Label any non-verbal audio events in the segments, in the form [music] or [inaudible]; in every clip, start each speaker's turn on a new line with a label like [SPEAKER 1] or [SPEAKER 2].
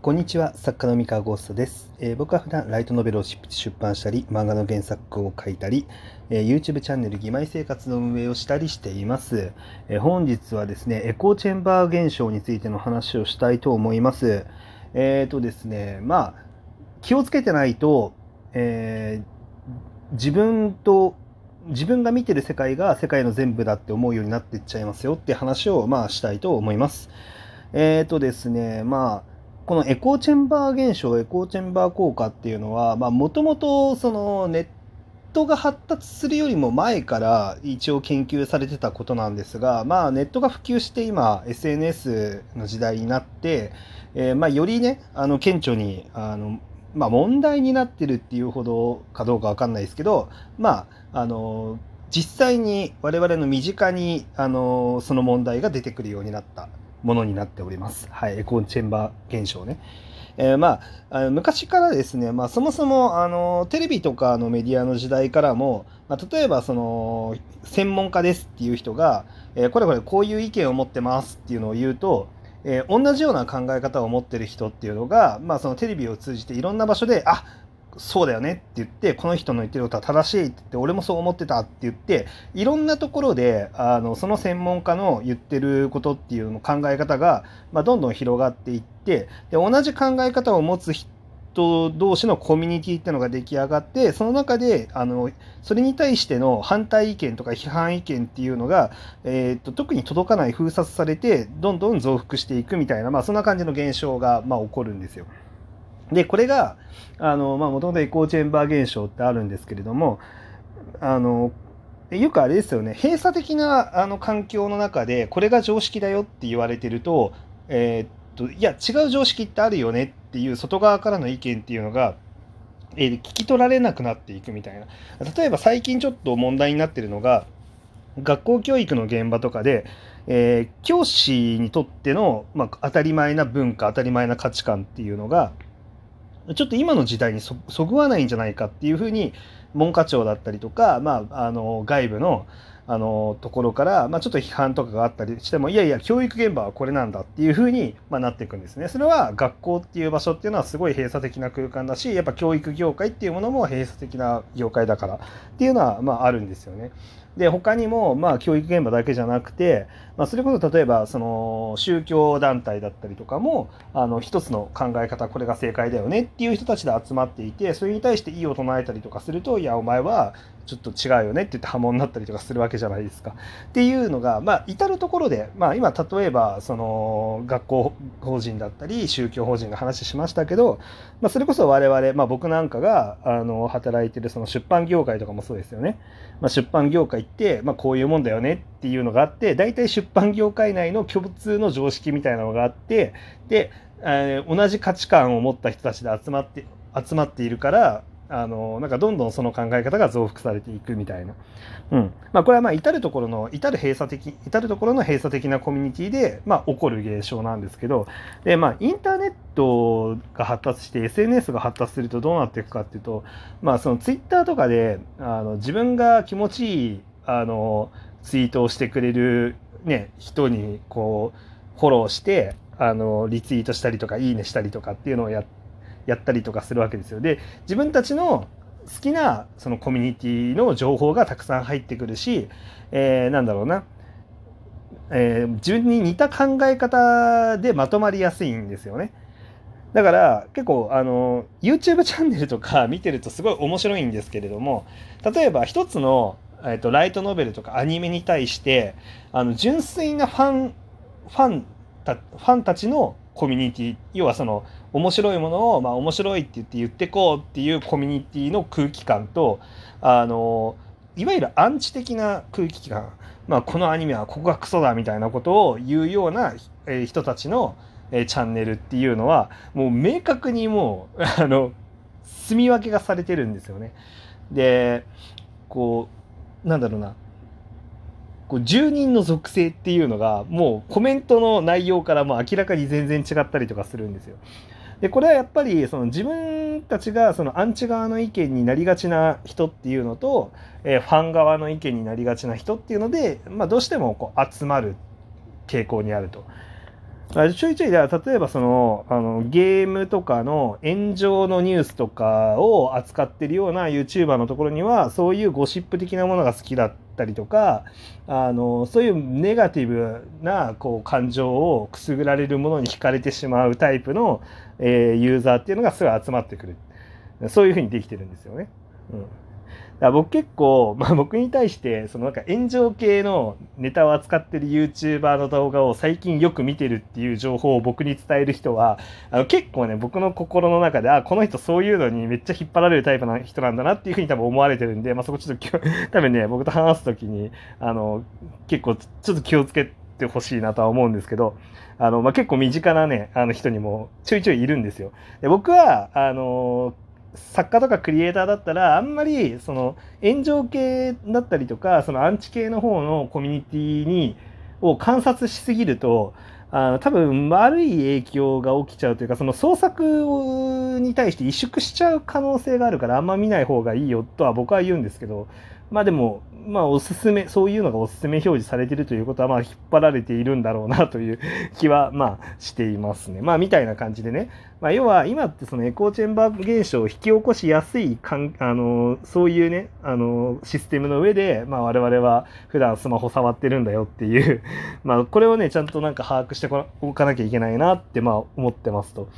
[SPEAKER 1] こんにちは作家の三河ゴーストです、えー僕は普段ライトノベルを出版したり漫画の原作を書いたり、えー YouTube チャンネル「義妹生活」の運営をしたりしています、えー本日はですねエコーチェンバー現象についての話をしたいと思います。えっ、とですねまあ気をつけてないと、え自分と自分が見てる世界が世界の全部だって思うようになっていっちゃいますよって話をまあしたいと思います。えっ、とですねまあこのエコーチェンバー現象エコーチェンバー効果っていうのはもともとそのネットが発達するよりも前から一応研究されてたことなんですが、まあ、ネットが普及して今 SNS の時代になって、えーまあ、よりねあの顕著にあの、まあ、問題になってるっていうほどかどうかわかんないですけどまああの実際に我々の身近にあのその問題が出てくるようになった。ものになっております。はい、エコーチェンバー現象ね。えーまあ、あの昔からですね、まあ、そもそもあのテレビとかのメディアの時代からも、まあ、例えばその専門家ですっていう人が、えーこれこれこういう意見を持ってますっていうのを言うと、えー同じような考え方を持ってる人っていうのが、まあ、そのテレビを通じていろんな場所であそうだよねって言ってこの人の言ってることは正しいって言って俺もそう思ってたって言っていろんなところであのその専門家の言ってることっていうの考え方が、まあ、どんどん広がっていってで同じ考え方を持つ人同士のコミュニティっていうのが出来上がってその中であのそれに対しての反対意見とか批判意見っていうのが、えー、と特に届かない封殺されてどんどん増幅していくみたいな、まあ、そんな感じの現象が、まあ、起こるんですよ。でこれが、もともとエコーチェンバー現象ってあるんですけれどもあのよくあれですよね。閉鎖的なあの環境の中でこれが常識だよって言われてると,、えーっといや違う常識ってあるよねっていう外側からの意見っていうのが、えー聞き取られなくなっていくみたいな。例えば最近ちょっと問題になってるのが学校教育の現場とかで、えー教師にとっての、まあ、当たり前な文化当たり前な価値観っていうのがちょっと今の時代にそそぐわないんじゃないかっていうふうに文科庁だったりとか、まあ、あの外部のあのところから、まあ、ちょっと批判とかがあったりしてもいやいや教育現場はこれなんだっていうふうに、まあ、なっていくんですね。それは学校っていう場所っていうのはすごい閉鎖的な空間だしやっぱ教育業界っていうものも閉鎖的な業界だからっていうのは、まあ、あるんですよね。で他にも、まあ、教育現場だけじゃなくて、まあ、それこそ例えばその宗教団体だったりとかもあの一つの考え方これが正解だよねっていう人たちで集まっていてそれに対して異を唱えたりとかするといやお前はちょっと違うよねって言って破門になったりとかするわけじゃないですか。っていうのが、まあ、至る所で、まあ、今例えばその学校法人だったり宗教法人が話しましたけど、まあ、それこそ我々、まあ、僕なんかがあの働いてるその出版業界とかもそうですよね。まあ、出版業界って、まあ、こういうもんだよねっていうのがあって大体出版業界内の共通の常識みたいなのがあってで、えー同じ価値観を持った人たちで集まって集まっているからあのなんかどんどんその考え方が増幅されていくみたいな、うん。まあ、これはまあ至る所の至る閉鎖的至る所の閉鎖的なコミュニティで、まあ、起こる現象なんですけどで、まあ、インターネットが発達して SNS が発達するとどうなっていくかっていうと、まあ、そのツイッターとかであの自分が気持ちいいあのツイートをしてくれる、ね、人にこうフォローしてあのリツイートしたりとかいいねしたりとかっていうのをやってやったりとかするわけですよ。で自分たちの好きなそのコミュニティの情報がたくさん入ってくるし、えーなんだろうな、えー自分に似た考え方でまとまりやすいんですよね。だから結構あの YouTube チャンネルとか [laughs] 見てるとすごい面白いんですけれども例えば一つの、えー、とライトノベルとかアニメに対してあの純粋なファンファンたファンたちのコミュニティ要はその面白いものを、まあ、面白いって言って言ってこうっていうコミュニティの空気感とあのいわゆるアンチ的な空気感、まあ、このアニメはここがクソだみたいなことを言うような、え人たちの、えーチャンネルっていうのはもう明確にもう [laughs] あの住み分けがされてるんですよね。でこうなんだろうなこう住人の属性っていうのがもうコメントの内容からも明らかに全然違ったりとかするんですよ。でこれはやっぱりその自分たちがそのアンチ側の意見になりがちな人っていうのと、えーファン側の意見になりがちな人っていうので、まあ、どうしてもこう集まる傾向にあると。ちょいちょい例えばそのあのゲームとかの炎上のニュースとかを扱ってるような YouTuber のところにはそういうゴシップ的なものが好きだってったりとかあのそういうネガティブなこう感情をくすぐられるものに惹かれてしまうタイプの、えー、ユーザーっていうのがすごい集まってくるそういうふうにできてるんですよね。うんだ僕結構、まあ、[laughs] 僕に対してそのなんか炎上系のネタを扱ってる YouTuber の動画を最近よく見てるっていう情報を僕に伝える人はあの結構ね僕の心の中であこの人そういうのにめっちゃ引っ張られるタイプな人なんだなっていうふうに多分思われてるんで、まあ、そこちょっと [laughs] 多分ね僕と話す時にあの結構ちょっと気をつけてほしいなとは思うんですけどあの、まあ、結構身近なねあの人にもちょいちょいいるんですよ。で僕はあの作家とかクリエイターだったらあんまりその炎上系だったりとかそのアンチ系の方のコミュニティにを観察しすぎるとあの多分悪い影響が起きちゃうというかその創作に対して萎縮しちゃう可能性があるからあんま見ない方がいいよとは僕は言うんですけどまあでもまあおすすめそういうのがおすすめ表示されてるということはまあ引っ張られているんだろうなという [laughs] 気はまあしていますね。まあみたいな感じでね、まあ、要は今ってそのエコーチェンバー現象を引き起こしやすいかんあのそういうねあのシステムの上で、まあ、我々は普段スマホ触ってるんだよっていう [laughs] まあこれをねちゃんとなんか把握しておかなきゃいけないなってまあ思ってますと。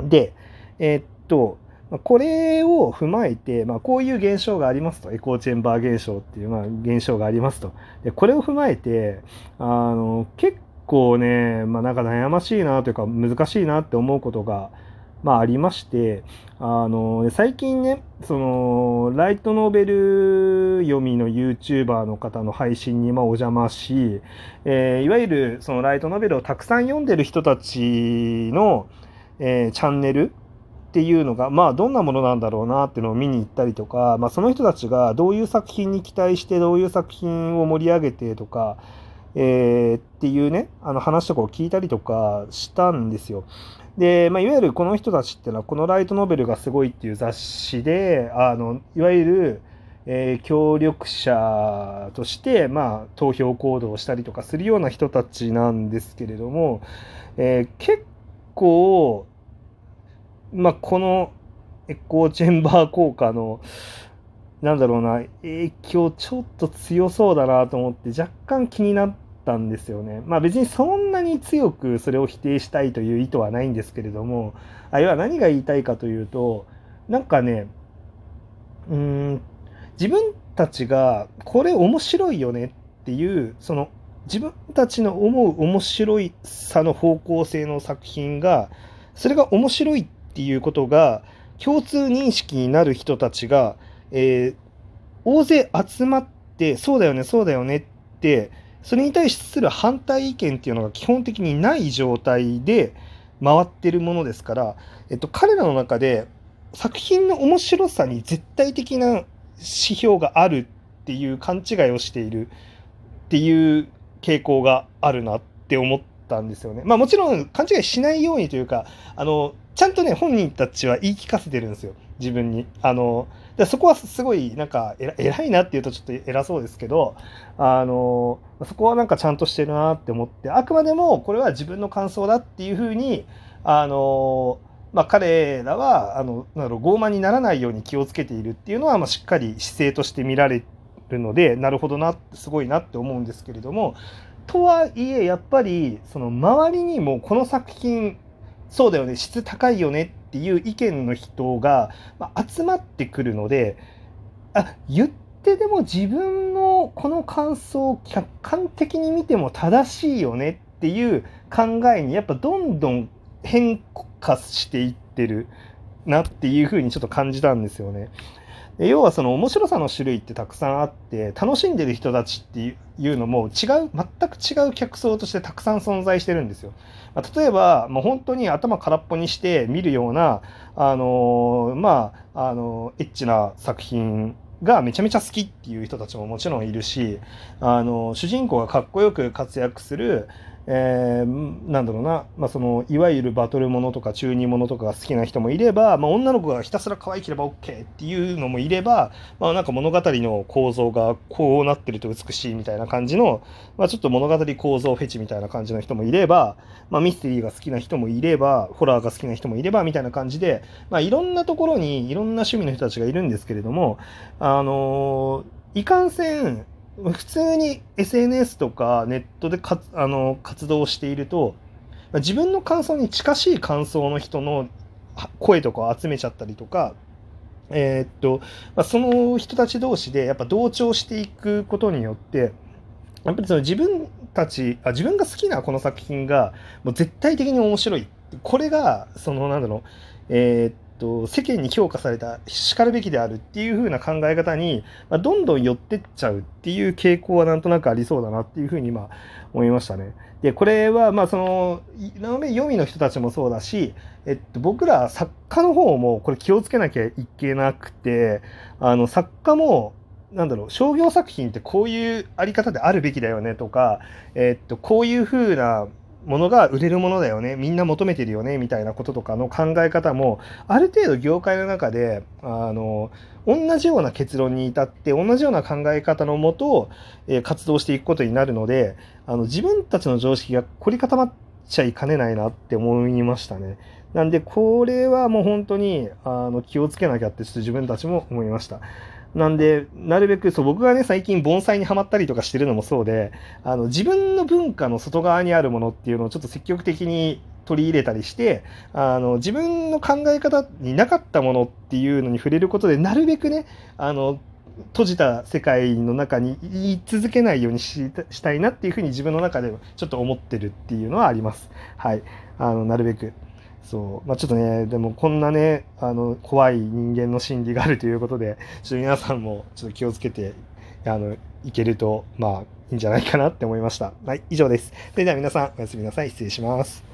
[SPEAKER 1] でえー、っとこれを踏まえて、まあ、こういう現象がありますと、エコーチェンバー現象っていう、まあ、現象がありますと。でこれを踏まえて、あの結構ね、まあ、なんか悩ましいなというか、難しいなって思うことが、まあ、ありまして、あの最近ね、そのライトノベル読みの YouTuber の方の配信にまお邪魔し、えー、いわゆるそのライトノベルをたくさん読んでる人たちの、えー、チャンネルっていうのが、まあ、どんなものなんだろうなっていうのを見に行ったりとか、まあ、その人たちがどういう作品に期待してどういう作品を盛り上げてとか、えー、っていうねあの話とかを聞いたりとかしたんですよ。で、まあ、いわゆるこの人たちっていうのはこのライトノベルがすごいっていう雑誌であのいわゆる、えー、協力者として、まあ、投票行動をしたりとかするような人たちなんですけれども、えー、結構まあ、このエコーチェンバー効果の、なんだろうな、影響ちょっと強そうだなと思って若干気になったんですよね。まあ別にそんなに強くそれを否定したいという意図はないんですけれども、あ要は何が言いたいかというと、なんかね、うん、自分たちがこれ面白いよねっていう、その自分たちの思う面白いさの方向性の作品が、それが面白いってっていうことが共通認識になる人たちが、えー、大勢集まってそうだよねそうだよねってそれに対する反対意見っていうのが基本的にない状態で回ってるものですから、えっと、彼らの中で作品の面白さに絶対的な指標があるっていう勘違いをしているっていう傾向があるなって思ったんですよね。まあもちろん勘違いしないようにというかあのちゃんとね、本人たちは言い聞かせてるんですよ、自分に。あの、でそこはすごい、なんか、偉いなっていうとちょっと偉そうですけど、あの、そこはなんかちゃんとしてるなって思って、あくまでもこれは自分の感想だっていうふうに、あの、まあ、彼らは、あの、なんだろう、傲慢にならないように気をつけているっていうのは、まあ、しっかり姿勢として見られるので、なるほどな、すごいなって思うんですけれども、とはいえ、やっぱり、その周りにもこの作品、そうだよね質高いよねっていう意見の人が、ま集まってくるのであ言ってでも自分のこの感想を客観的に見ても正しいよねっていう考えにやっぱどんどん変化していってるなっていうふうにちょっと感じたんですよね。要はその面白さの種類ってたくさんあって楽しんでる人たちっていうのも違う全く違う客層としてたくさん存在してるんですよ。まあ、例えばもう本当に頭空っぽにして見るようなあのまああのエッチな作品がめちゃめちゃ好きっていう人たちももちろんいるしあの主人公がかっこよく活躍する、えー、なんだろうな、まあ、そのいわゆるバトルものとか中二ものとかが好きな人もいれば、まあ、女の子がひたすら可愛ければ OK っていうのもいれば、まあ、なんか物語の構造がこうなってると美しいみたいな感じの、まあ、ちょっと物語構造フェチみたいな感じの人もいれば、まあ、ミステリーが好きな人もいればホラーが好きな人もいればみたいな感じで、まあ、いろんなところにいろんな趣味の人たちがいるんですけれどもあのー、いかんせん普通に SNS とかネットでかあの活動していると自分の感想に近しい感想の人の声とかを集めちゃったりとか、えー、っとまあ、その人たち同士でやっぱ同調していくことによってやっぱりその自分たちあ自分が好きなこの作品がもう絶対的に面白い。これがそのなんだろうえー、っと、世間に評価された、しかるべきであるっていう風な考え方に、まあ、どんどん寄ってっちゃうっていう傾向はなんとなくありそうだなっていう風に今思いましたね。で、これは、まあその、読みの人たちもそうだし、えっと、僕ら作家の方もこれ気をつけなきゃいけなくて、あの、作家も、なんだろう商業作品ってこういうあり方であるべきだよねとか、えっと、こういう風なものが売れるものだよねみんな求めてるよねみたいなこととかの考え方もある程度業界の中であの同じような結論に至って同じような考え方のもと、えー、活動していくことになるのであの自分たちの常識が凝り固まっちゃいかねないなって思いましたね。なんでこれはもう本当にあの気をつけなきゃってちょっと自分たちも思いました。なんで、なるべく、そう、僕がね、最近盆栽にはまったりとかしてるのもそうで、あの、自分の文化の外側にあるものっていうのをちょっと積極的に取り入れたりして、あの、自分の考え方になかったものっていうのに触れることで、なるべくね、あの、閉じた世界の中に言い続けないようにしたいなっていうふうに自分の中でちょっと思ってるっていうのはあります。はい。あの、なるべく。そう。まあちょっとね、でもこんなね、あの、怖い人間の心理があるということで、ちょっと皆さんもちょっと気をつけて、あの、いけると、まあいいんじゃないかなって思いました。はい、以上です。それでは皆さん、おやすみなさい。失礼します。